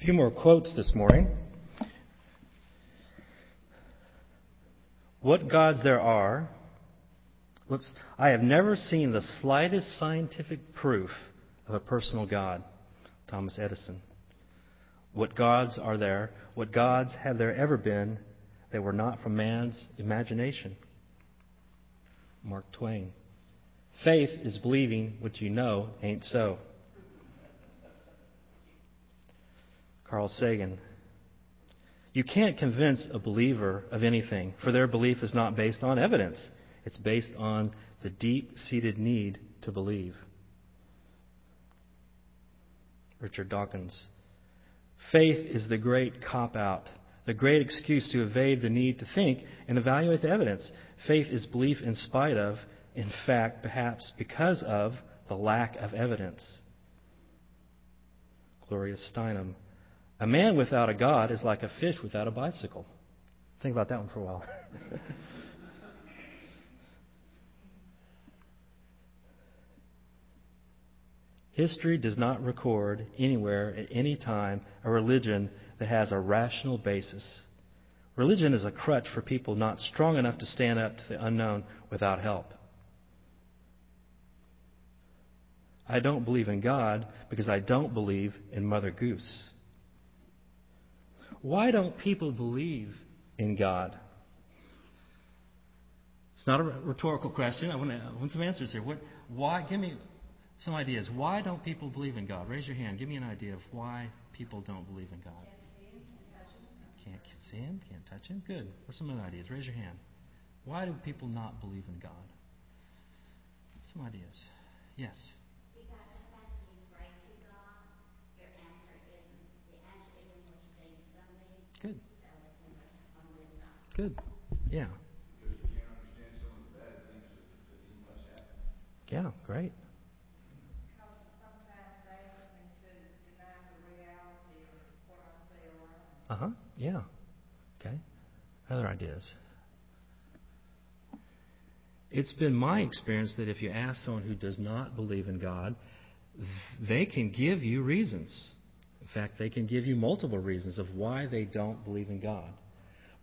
A few more quotes this morning. What gods there are. Whoops. I have never seen the slightest scientific proof of a personal God. Thomas Edison. What gods are there? What gods have there ever been that were not from man's imagination? Mark Twain. Faith is believing what you know ain't so. Carl Sagan. You can't convince a believer of anything, for their belief is not based on evidence. It's based on the deep seated need to believe. Richard Dawkins. Faith is the great cop out, the great excuse to evade the need to think and evaluate the evidence. Faith is belief in spite of, in fact, perhaps because of, the lack of evidence. Gloria Steinem. A man without a God is like a fish without a bicycle. Think about that one for a while. History does not record anywhere at any time a religion that has a rational basis. Religion is a crutch for people not strong enough to stand up to the unknown without help. I don't believe in God because I don't believe in Mother Goose. Why don't people believe in God? It's not a rhetorical question. I want, to, I want some answers here. What, why? Give me some ideas. Why don't people believe in God? Raise your hand. Give me an idea of why people don't believe in God. Can't see him, can't touch him. Good. What's some other ideas? Raise your hand. Why do people not believe in God? Some ideas. Yes. Good. Good. Yeah. Yeah, great. Uh huh. Yeah. Okay. Other ideas. It's been my experience that if you ask someone who does not believe in God, they can give you reasons. In fact, they can give you multiple reasons of why they don't believe in God.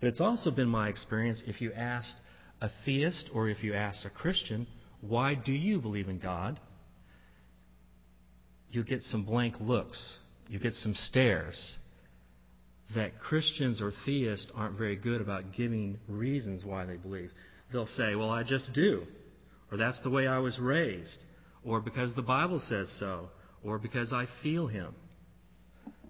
But it's also been my experience if you asked a theist or if you asked a Christian, why do you believe in God? You get some blank looks. You get some stares that Christians or theists aren't very good about giving reasons why they believe. They'll say, well, I just do. Or that's the way I was raised. Or because the Bible says so. Or because I feel Him.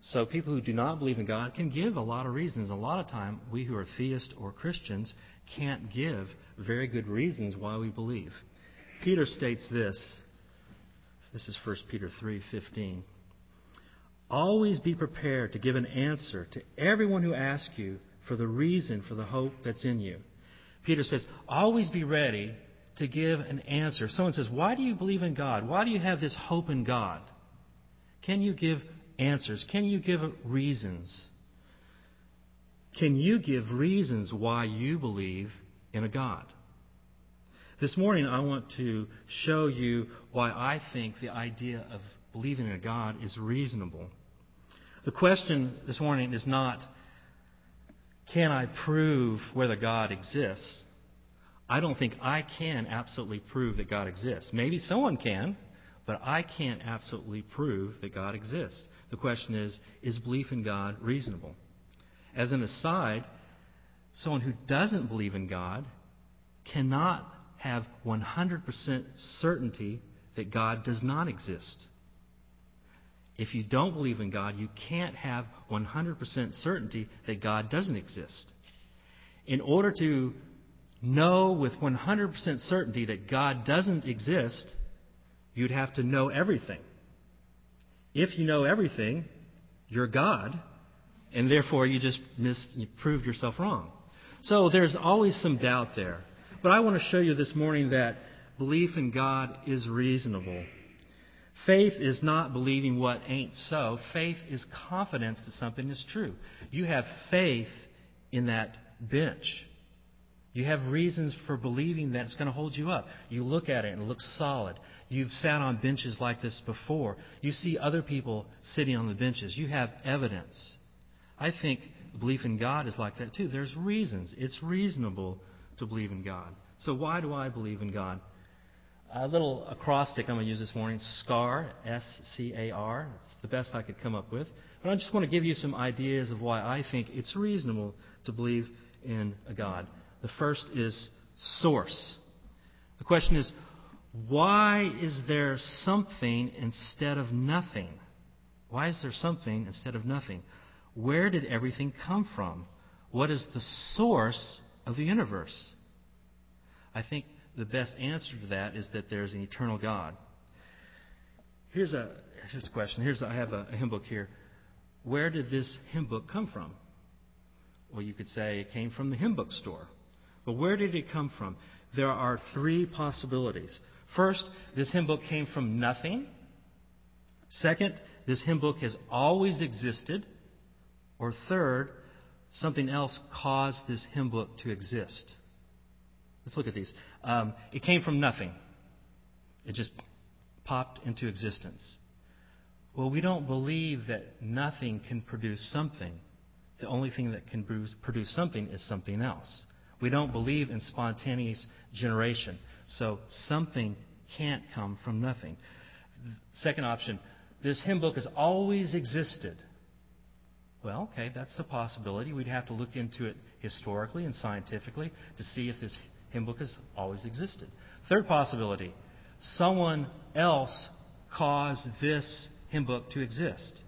So people who do not believe in God can give a lot of reasons. A lot of time, we who are theists or Christians can't give very good reasons why we believe. Peter states this. This is 1 Peter 3:15. Always be prepared to give an answer to everyone who asks you for the reason for the hope that's in you. Peter says, always be ready to give an answer. Someone says, Why do you believe in God? Why do you have this hope in God? Can you give answers? Can you give reasons? Can you give reasons why you believe in a God? This morning, I want to show you why I think the idea of believing in a God is reasonable. The question this morning is not, can I prove whether God exists? I don't think I can absolutely prove that God exists. Maybe someone can, but I can't absolutely prove that God exists. The question is, is belief in God reasonable? As an aside, someone who doesn't believe in God cannot have 100% certainty that God does not exist. If you don't believe in God, you can't have 100% certainty that God doesn't exist. In order to know with 100% certainty that God doesn't exist, you'd have to know everything. If you know everything, you're God, and therefore you just mis- you proved yourself wrong. So there's always some doubt there. But I want to show you this morning that belief in God is reasonable. Faith is not believing what ain't so. Faith is confidence that something is true. You have faith in that bench. You have reasons for believing that it's going to hold you up. You look at it and it looks solid. You've sat on benches like this before. You see other people sitting on the benches. You have evidence. I think belief in God is like that too. There's reasons. It's reasonable to believe in God. So why do I believe in God? A little acrostic I'm going to use this morning, SCAR, S-C-A-R. It's the best I could come up with. But I just want to give you some ideas of why I think it's reasonable to believe in a God. The first is source. The question is, why is there something instead of nothing? Why is there something instead of nothing? Where did everything come from? What is the source of the universe? I think the best answer to that is that there's an eternal God. Here's a, here's a question. Here's I have a, a hymn book here. Where did this hymn book come from? Well, you could say it came from the hymn book store. But where did it come from? There are three possibilities. First, this hymn book came from nothing. Second, this hymn book has always existed. Or third, something else caused this hymn book to exist. Let's look at these. Um, it came from nothing, it just popped into existence. Well, we don't believe that nothing can produce something. The only thing that can produce something is something else. We don't believe in spontaneous generation. So something can't come from nothing. Second option this hymn book has always existed. Well, okay, that's a possibility. We'd have to look into it historically and scientifically to see if this hymn book has always existed. Third possibility someone else caused this hymn book to exist.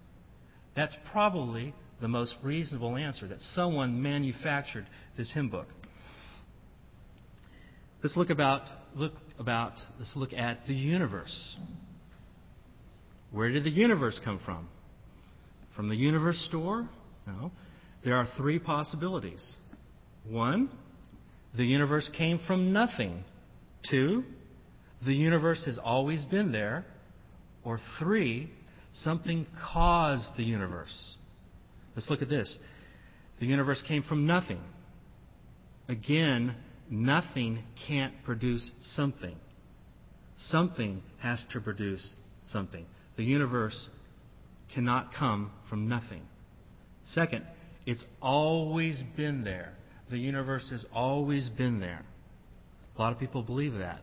That's probably the most reasonable answer that someone manufactured this hymn book. Let's look about look about let's look at the universe. Where did the universe come from? From the universe store? No. There are three possibilities. One, the universe came from nothing. Two, the universe has always been there. Or three, something caused the universe. Let's look at this. The universe came from nothing. Again, Nothing can't produce something. Something has to produce something. The universe cannot come from nothing. Second, it's always been there. The universe has always been there. A lot of people believe that.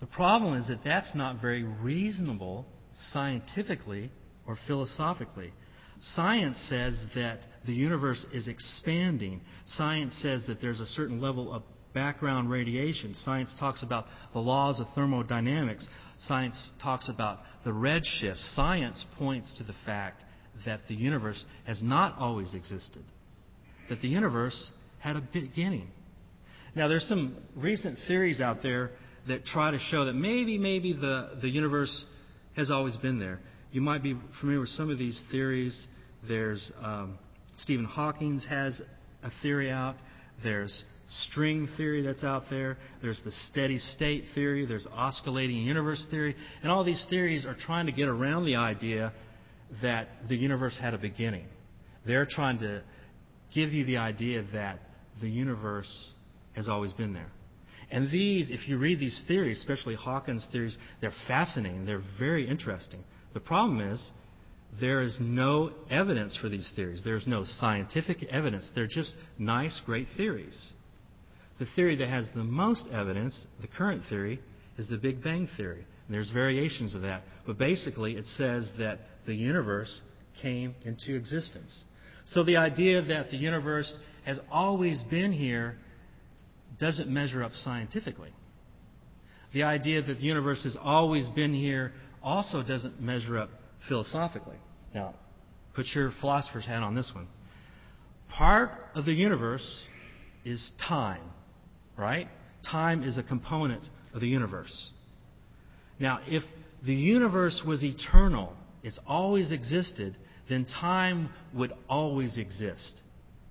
The problem is that that's not very reasonable scientifically or philosophically. Science says that the universe is expanding. Science says that there's a certain level of background radiation. Science talks about the laws of thermodynamics. Science talks about the redshift. Science points to the fact that the universe has not always existed, that the universe had a beginning. Now, there's some recent theories out there that try to show that maybe, maybe the, the universe has always been there. You might be familiar with some of these theories. There's um, Stephen Hawking has a theory out. There's string theory that's out there. There's the steady state theory. There's oscillating universe theory. And all these theories are trying to get around the idea that the universe had a beginning. They're trying to give you the idea that the universe has always been there. And these, if you read these theories, especially Hawking's theories, they're fascinating. They're very interesting. The problem is, there is no evidence for these theories. There's no scientific evidence. They're just nice, great theories. The theory that has the most evidence, the current theory, is the Big Bang theory. And there's variations of that. But basically, it says that the universe came into existence. So the idea that the universe has always been here doesn't measure up scientifically. The idea that the universe has always been here also doesn't measure up philosophically. Now, put your philosopher's hat on this one. Part of the universe is time right? Time is a component of the universe. Now, if the universe was eternal, it's always existed, then time would always exist.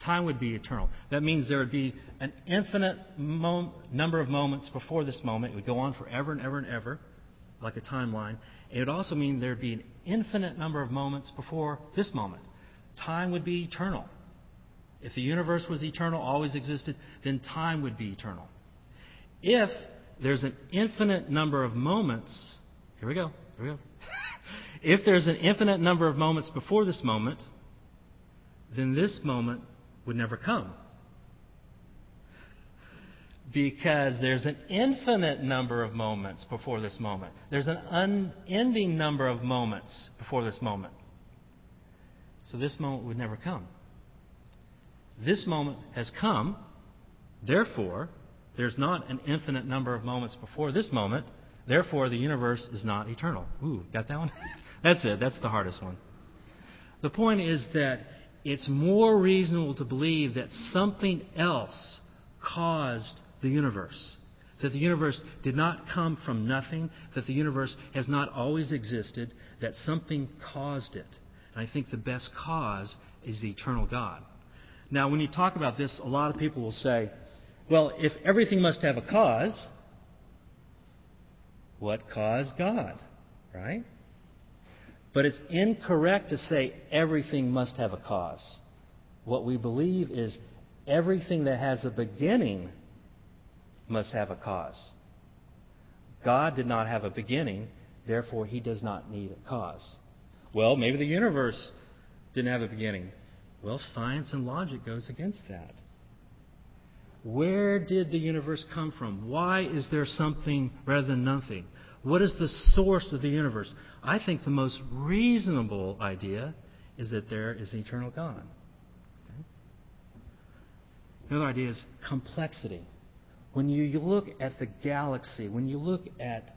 Time would be eternal. That means there would be an infinite number of moments before this moment. It would go on forever and ever and ever, like a timeline. It would also mean there would be an infinite number of moments before this moment. Time would be eternal. If the universe was eternal, always existed, then time would be eternal. If there's an infinite number of moments, here we go, here we go. if there's an infinite number of moments before this moment, then this moment would never come. Because there's an infinite number of moments before this moment. There's an unending number of moments before this moment. So this moment would never come. This moment has come, therefore, there's not an infinite number of moments before this moment, therefore, the universe is not eternal. Ooh, got that one? That's it. That's the hardest one. The point is that it's more reasonable to believe that something else caused the universe. That the universe did not come from nothing, that the universe has not always existed, that something caused it. And I think the best cause is the eternal God. Now, when you talk about this, a lot of people will say, well, if everything must have a cause, what caused God? Right? But it's incorrect to say everything must have a cause. What we believe is everything that has a beginning must have a cause. God did not have a beginning, therefore, he does not need a cause. Well, maybe the universe didn't have a beginning. Well, science and logic goes against that. Where did the universe come from? Why is there something rather than nothing? What is the source of the universe? I think the most reasonable idea is that there is an eternal God. Okay? Another idea is complexity. When you look at the galaxy, when you look at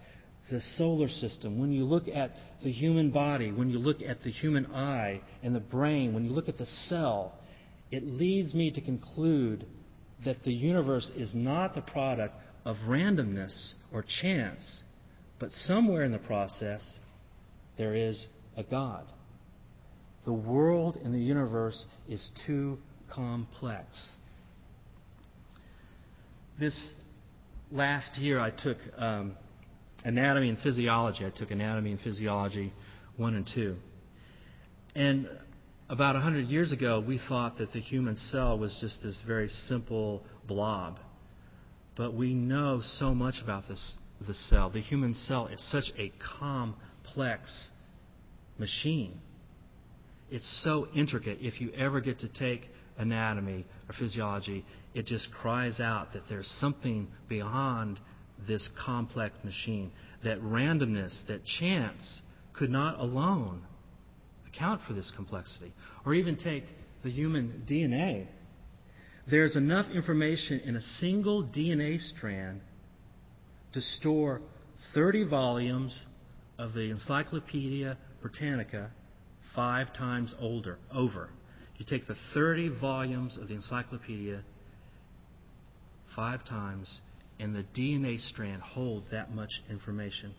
the solar system, when you look at the human body, when you look at the human eye and the brain, when you look at the cell, it leads me to conclude that the universe is not the product of randomness or chance, but somewhere in the process, there is a God. The world and the universe is too complex. This last year, I took um, anatomy and physiology. I took anatomy and physiology 1 and 2. And about a 100 years ago, we thought that the human cell was just this very simple blob. But we know so much about this the cell. The human cell is such a complex machine. It's so intricate. If you ever get to take anatomy or physiology, it just cries out that there's something beyond this complex machine. That randomness, that chance could not alone account for this complexity. Or even take the human DNA. There's enough information in a single DNA strand to store 30 volumes of the Encyclopedia Britannica five times older, over. You take the 30 volumes of the encyclopedia five times, and the DNA strand holds that much information.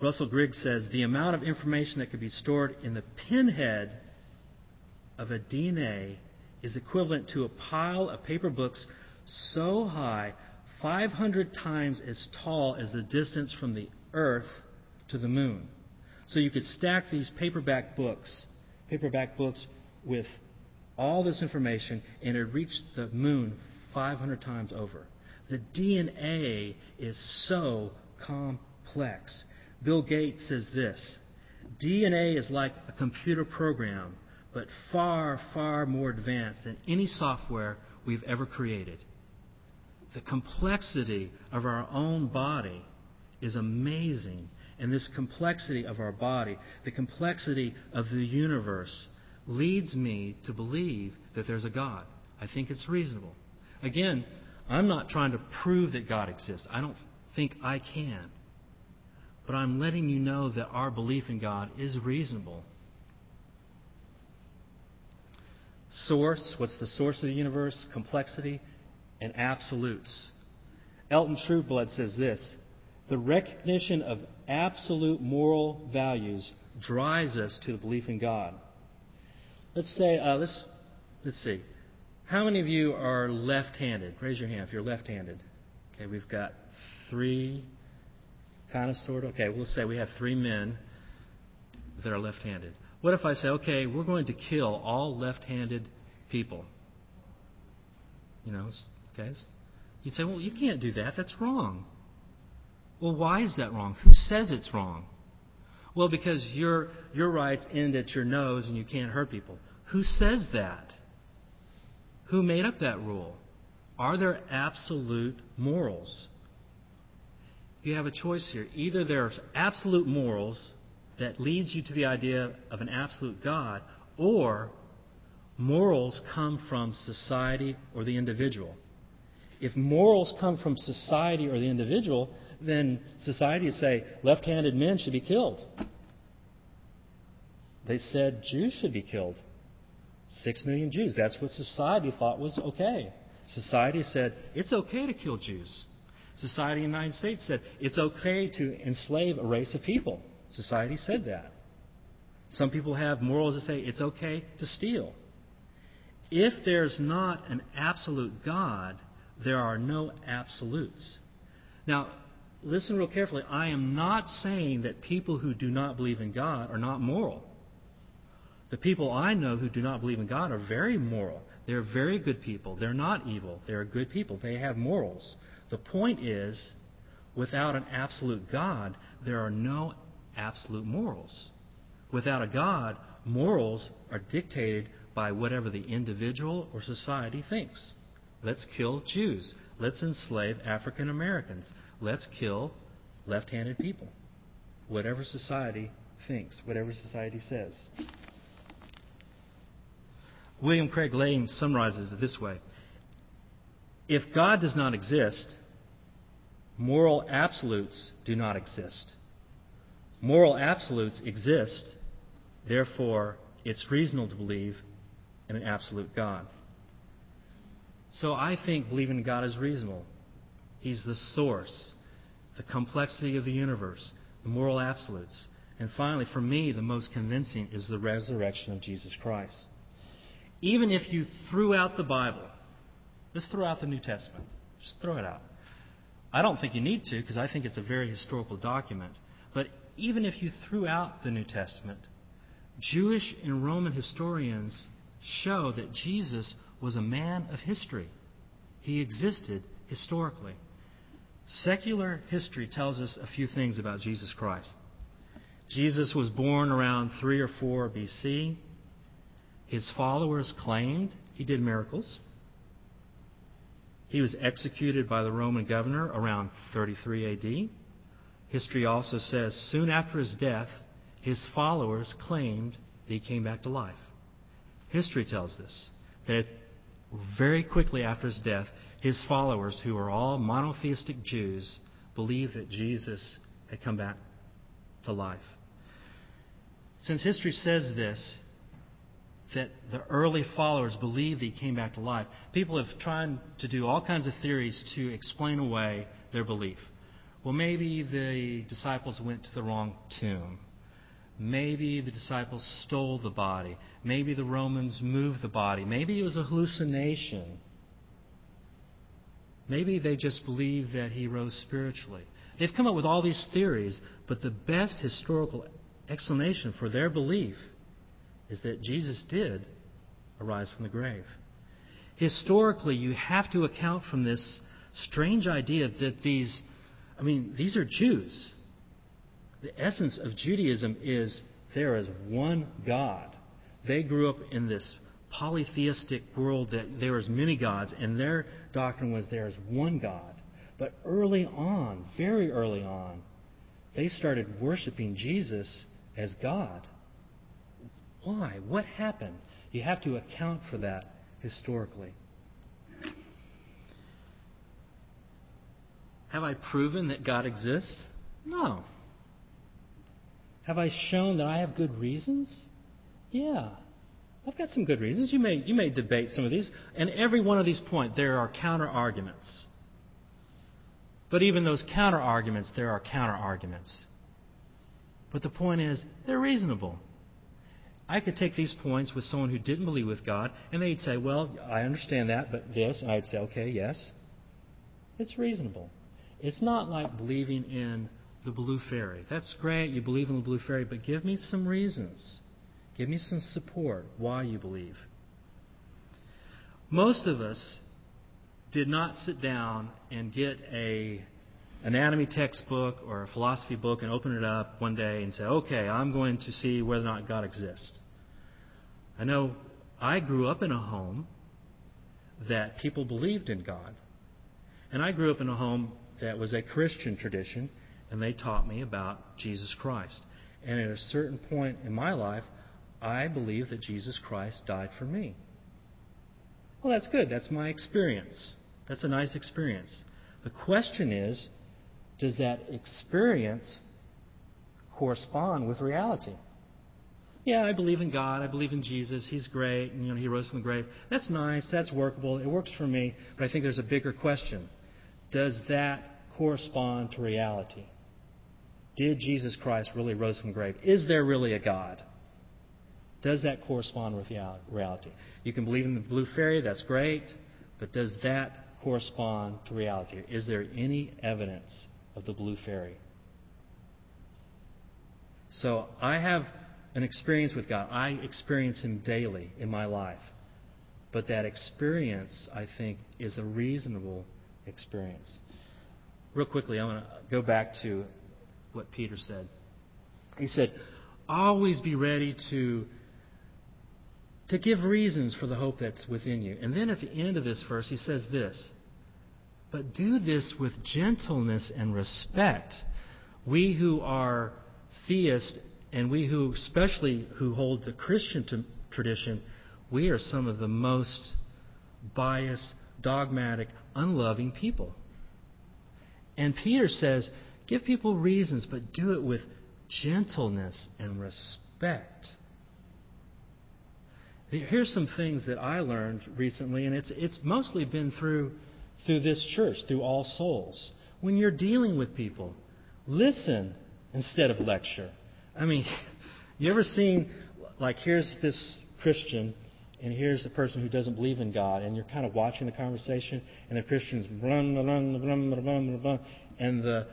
Russell Griggs says the amount of information that could be stored in the pinhead of a DNA is equivalent to a pile of paper books so high 500 times as tall as the distance from the Earth to the moon. So you could stack these paperback books, paperback books with all this information, and it reached the moon 500 times over. The DNA is so complex. Bill Gates says this DNA is like a computer program, but far, far more advanced than any software we've ever created the complexity of our own body is amazing. And this complexity of our body, the complexity of the universe, leads me to believe that there's a God. I think it's reasonable. Again, I'm not trying to prove that God exists. I don't think I can. But I'm letting you know that our belief in God is reasonable. Source, what's the source of the universe? Complexity and absolutes. Elton Trueblood says this The recognition of absolute moral values drives us to the belief in God. Let's say, uh, let's, let's see. How many of you are left handed? Raise your hand if you're left handed. Okay, we've got three, kind of, sort of. Okay, we'll say we have three men that are left handed. What if I say, okay, we're going to kill all left handed people? You know, okay? You'd say, well, you can't do that. That's wrong. Well, why is that wrong? Who says it's wrong? Well, because your, your rights end at your nose and you can't hurt people. Who says that? Who made up that rule? Are there absolute morals? You have a choice here. Either there's absolute morals that leads you to the idea of an absolute God, or morals come from society or the individual. If morals come from society or the individual, then society would say left handed men should be killed. They said Jews should be killed. Six million Jews. That's what society thought was okay. Society said it's okay to kill Jews. Society in the United States said it's okay to enslave a race of people. Society said that. Some people have morals that say it's okay to steal. If there's not an absolute God, there are no absolutes. Now, listen real carefully. I am not saying that people who do not believe in God are not moral. The people I know who do not believe in God are very moral. They're very good people. They're not evil. They're good people. They have morals. The point is, without an absolute God, there are no absolute morals. Without a God, morals are dictated by whatever the individual or society thinks. Let's kill Jews. Let's enslave African Americans. Let's kill left handed people. Whatever society thinks, whatever society says. William Craig Lane summarizes it this way If God does not exist, moral absolutes do not exist. Moral absolutes exist, therefore, it's reasonable to believe in an absolute God. So I think believing in God is reasonable. He's the source, the complexity of the universe, the moral absolutes. And finally, for me, the most convincing is the resurrection of Jesus Christ. Even if you threw out the Bible, let's throw out the New Testament. Just throw it out. I don't think you need to because I think it's a very historical document. But even if you threw out the New Testament, Jewish and Roman historians show that Jesus was a man of history. He existed historically. Secular history tells us a few things about Jesus Christ. Jesus was born around 3 or 4 BC. His followers claimed he did miracles. He was executed by the Roman governor around 33 AD. History also says soon after his death, his followers claimed that he came back to life. History tells us that very quickly after his death, his followers, who were all monotheistic Jews, believed that Jesus had come back to life. Since history says this, that the early followers believed he came back to life, people have tried to do all kinds of theories to explain away their belief. Well, maybe the disciples went to the wrong tomb. Maybe the disciples stole the body. Maybe the Romans moved the body. Maybe it was a hallucination. Maybe they just believed that he rose spiritually. They've come up with all these theories, but the best historical explanation for their belief is that Jesus did arise from the grave. Historically, you have to account from this strange idea that these, I mean, these are Jews the essence of Judaism is there is one God. They grew up in this polytheistic world that there is many gods, and their doctrine was there is one God. But early on, very early on, they started worshiping Jesus as God. Why? What happened? You have to account for that historically. Have I proven that God exists? No. Have I shown that I have good reasons? Yeah. I've got some good reasons. You may, you may debate some of these. And every one of these points, there are counter arguments. But even those counter arguments, there are counter arguments. But the point is, they're reasonable. I could take these points with someone who didn't believe with God, and they'd say, Well, I understand that, but this. And I'd say, Okay, yes. It's reasonable. It's not like believing in the blue fairy. That's great, you believe in the blue fairy, but give me some reasons. Give me some support why you believe. Most of us did not sit down and get a anatomy textbook or a philosophy book and open it up one day and say, okay, I'm going to see whether or not God exists. I know I grew up in a home that people believed in God. And I grew up in a home that was a Christian tradition, and they taught me about Jesus Christ. And at a certain point in my life, I believe that Jesus Christ died for me. Well, that's good. That's my experience. That's a nice experience. The question is does that experience correspond with reality? Yeah, I believe in God. I believe in Jesus. He's great. And, you know, he rose from the grave. That's nice. That's workable. It works for me. But I think there's a bigger question. Does that correspond to reality? Did Jesus Christ really rose from the grave? Is there really a God? Does that correspond with reality? You can believe in the blue fairy. That's great. But does that correspond to reality? Is there any evidence of the blue fairy? So I have an experience with God. I experience Him daily in my life. But that experience, I think, is a reasonable experience. Real quickly, I want to go back to what Peter said. He said, Always be ready to, to give reasons for the hope that's within you. And then at the end of this verse, he says this But do this with gentleness and respect. We who are theists and we who, especially who hold the Christian tradition, we are some of the most biased, dogmatic, unloving people. And Peter says, give people reasons, but do it with gentleness and respect. Here's some things that I learned recently, and it's, it's mostly been through, through this church, through All Souls. When you're dealing with people, listen instead of lecture. I mean, you ever seen, like, here's this Christian, and here's a person who doesn't believe in God, and you're kind of watching the conversation, and the Christian's run, run, run, run, run, and the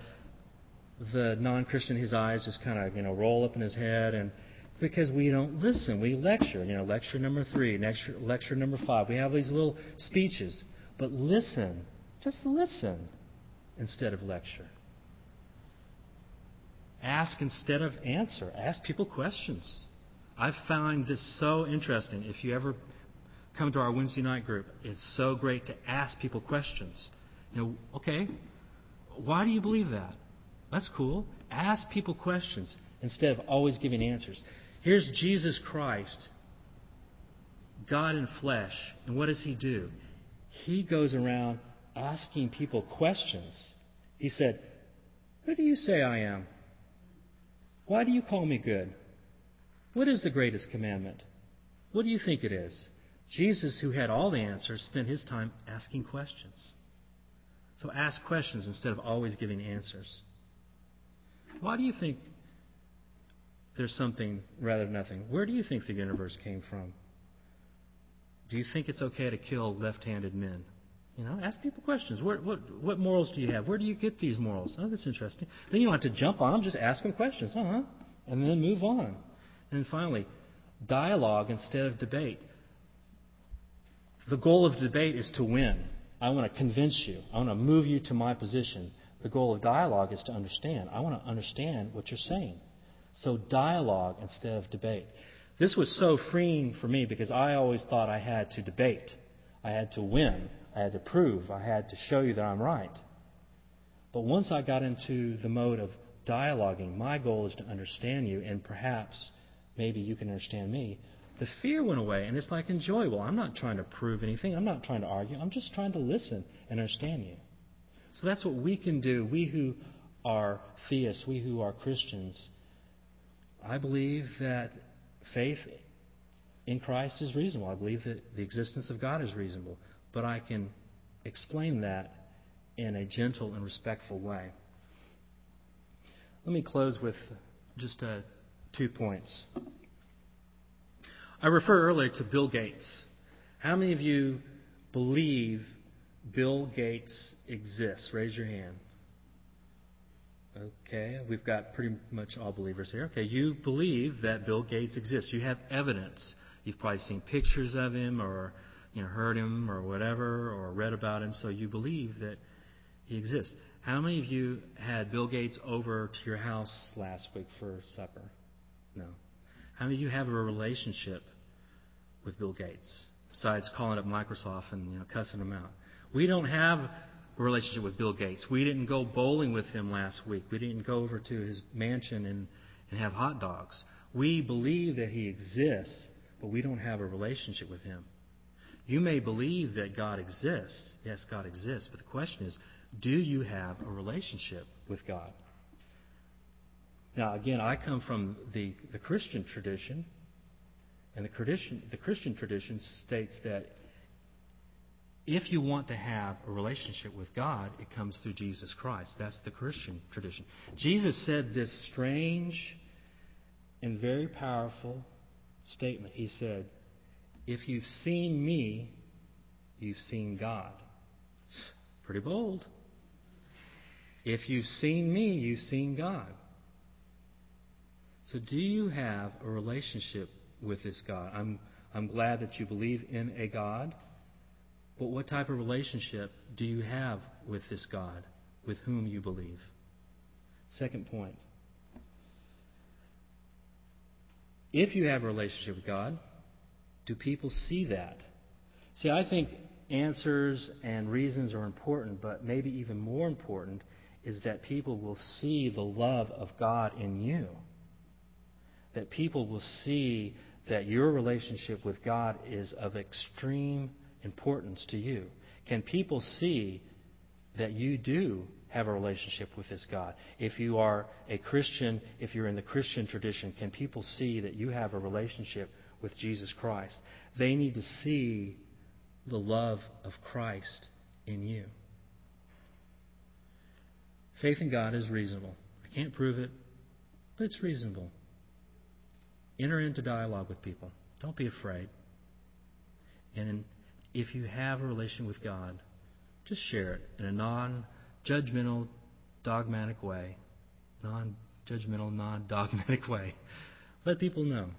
the non-Christian, his eyes just kind of you know roll up in his head, and because we don't listen, we lecture. You know, lecture number three, lecture, lecture number five. We have these little speeches, but listen, just listen instead of lecture. Ask instead of answer. Ask people questions. I find this so interesting. If you ever come to our Wednesday night group, it's so great to ask people questions. You know, okay, why do you believe that? That's cool. Ask people questions instead of always giving answers. Here's Jesus Christ, God in flesh, and what does he do? He goes around asking people questions. He said, Who do you say I am? Why do you call me good? What is the greatest commandment? What do you think it is? Jesus, who had all the answers, spent his time asking questions. So ask questions instead of always giving answers. Why do you think there's something rather than nothing? Where do you think the universe came from? Do you think it's okay to kill left handed men? You know, ask people questions. What, what, what morals do you have? Where do you get these morals? Oh, that's interesting. Then you don't have to jump on them, just ask them questions. Uh huh. And then move on. And finally, dialogue instead of debate. The goal of debate is to win. I want to convince you. I want to move you to my position. The goal of dialogue is to understand. I want to understand what you're saying. So, dialogue instead of debate. This was so freeing for me because I always thought I had to debate, I had to win. I had to prove, I had to show you that I'm right. But once I got into the mode of dialoguing, my goal is to understand you, and perhaps maybe you can understand me. The fear went away, and it's like enjoyable. I'm not trying to prove anything, I'm not trying to argue, I'm just trying to listen and understand you. So that's what we can do, we who are theists, we who are Christians. I believe that faith in Christ is reasonable. I believe that the existence of God is reasonable but I can explain that in a gentle and respectful way. Let me close with just uh, two points. I refer earlier to Bill Gates. How many of you believe Bill Gates exists? Raise your hand. Okay, we've got pretty much all believers here. Okay, you believe that Bill Gates exists. You have evidence. You've probably seen pictures of him or you know, heard him or whatever, or read about him, so you believe that he exists. How many of you had Bill Gates over to your house last week for supper? No. How many of you have a relationship with Bill Gates besides calling up Microsoft and you know cussing him out? We don't have relationship with Bill Gates. We didn't go bowling with him last week. We didn't go over to his mansion and, and have hot dogs. We believe that he exists, but we don't have a relationship with him. You may believe that God exists. Yes, God exists. But the question is, do you have a relationship with God? Now, again, I come from the, the Christian tradition, and the Christian, the Christian tradition states that if you want to have a relationship with God, it comes through Jesus Christ. That's the Christian tradition. Jesus said this strange and very powerful statement. He said, If you've seen me, you've seen God. Pretty bold. If you've seen me, you've seen God. So, do you have a relationship with this God? I'm, I'm glad that you believe in a God, but what type of relationship do you have with this God with whom you believe? Second point. If you have a relationship with God, do people see that? See, I think answers and reasons are important, but maybe even more important is that people will see the love of God in you. That people will see that your relationship with God is of extreme importance to you. Can people see that you do have a relationship with this God? If you are a Christian, if you're in the Christian tradition, can people see that you have a relationship with Jesus Christ? They need to see the love of Christ in you. Faith in God is reasonable. I can't prove it, but it's reasonable. Enter into dialogue with people. Don't be afraid. And if you have a relation with God, just share it in a non judgmental, dogmatic way. Non judgmental, non dogmatic way. Let people know.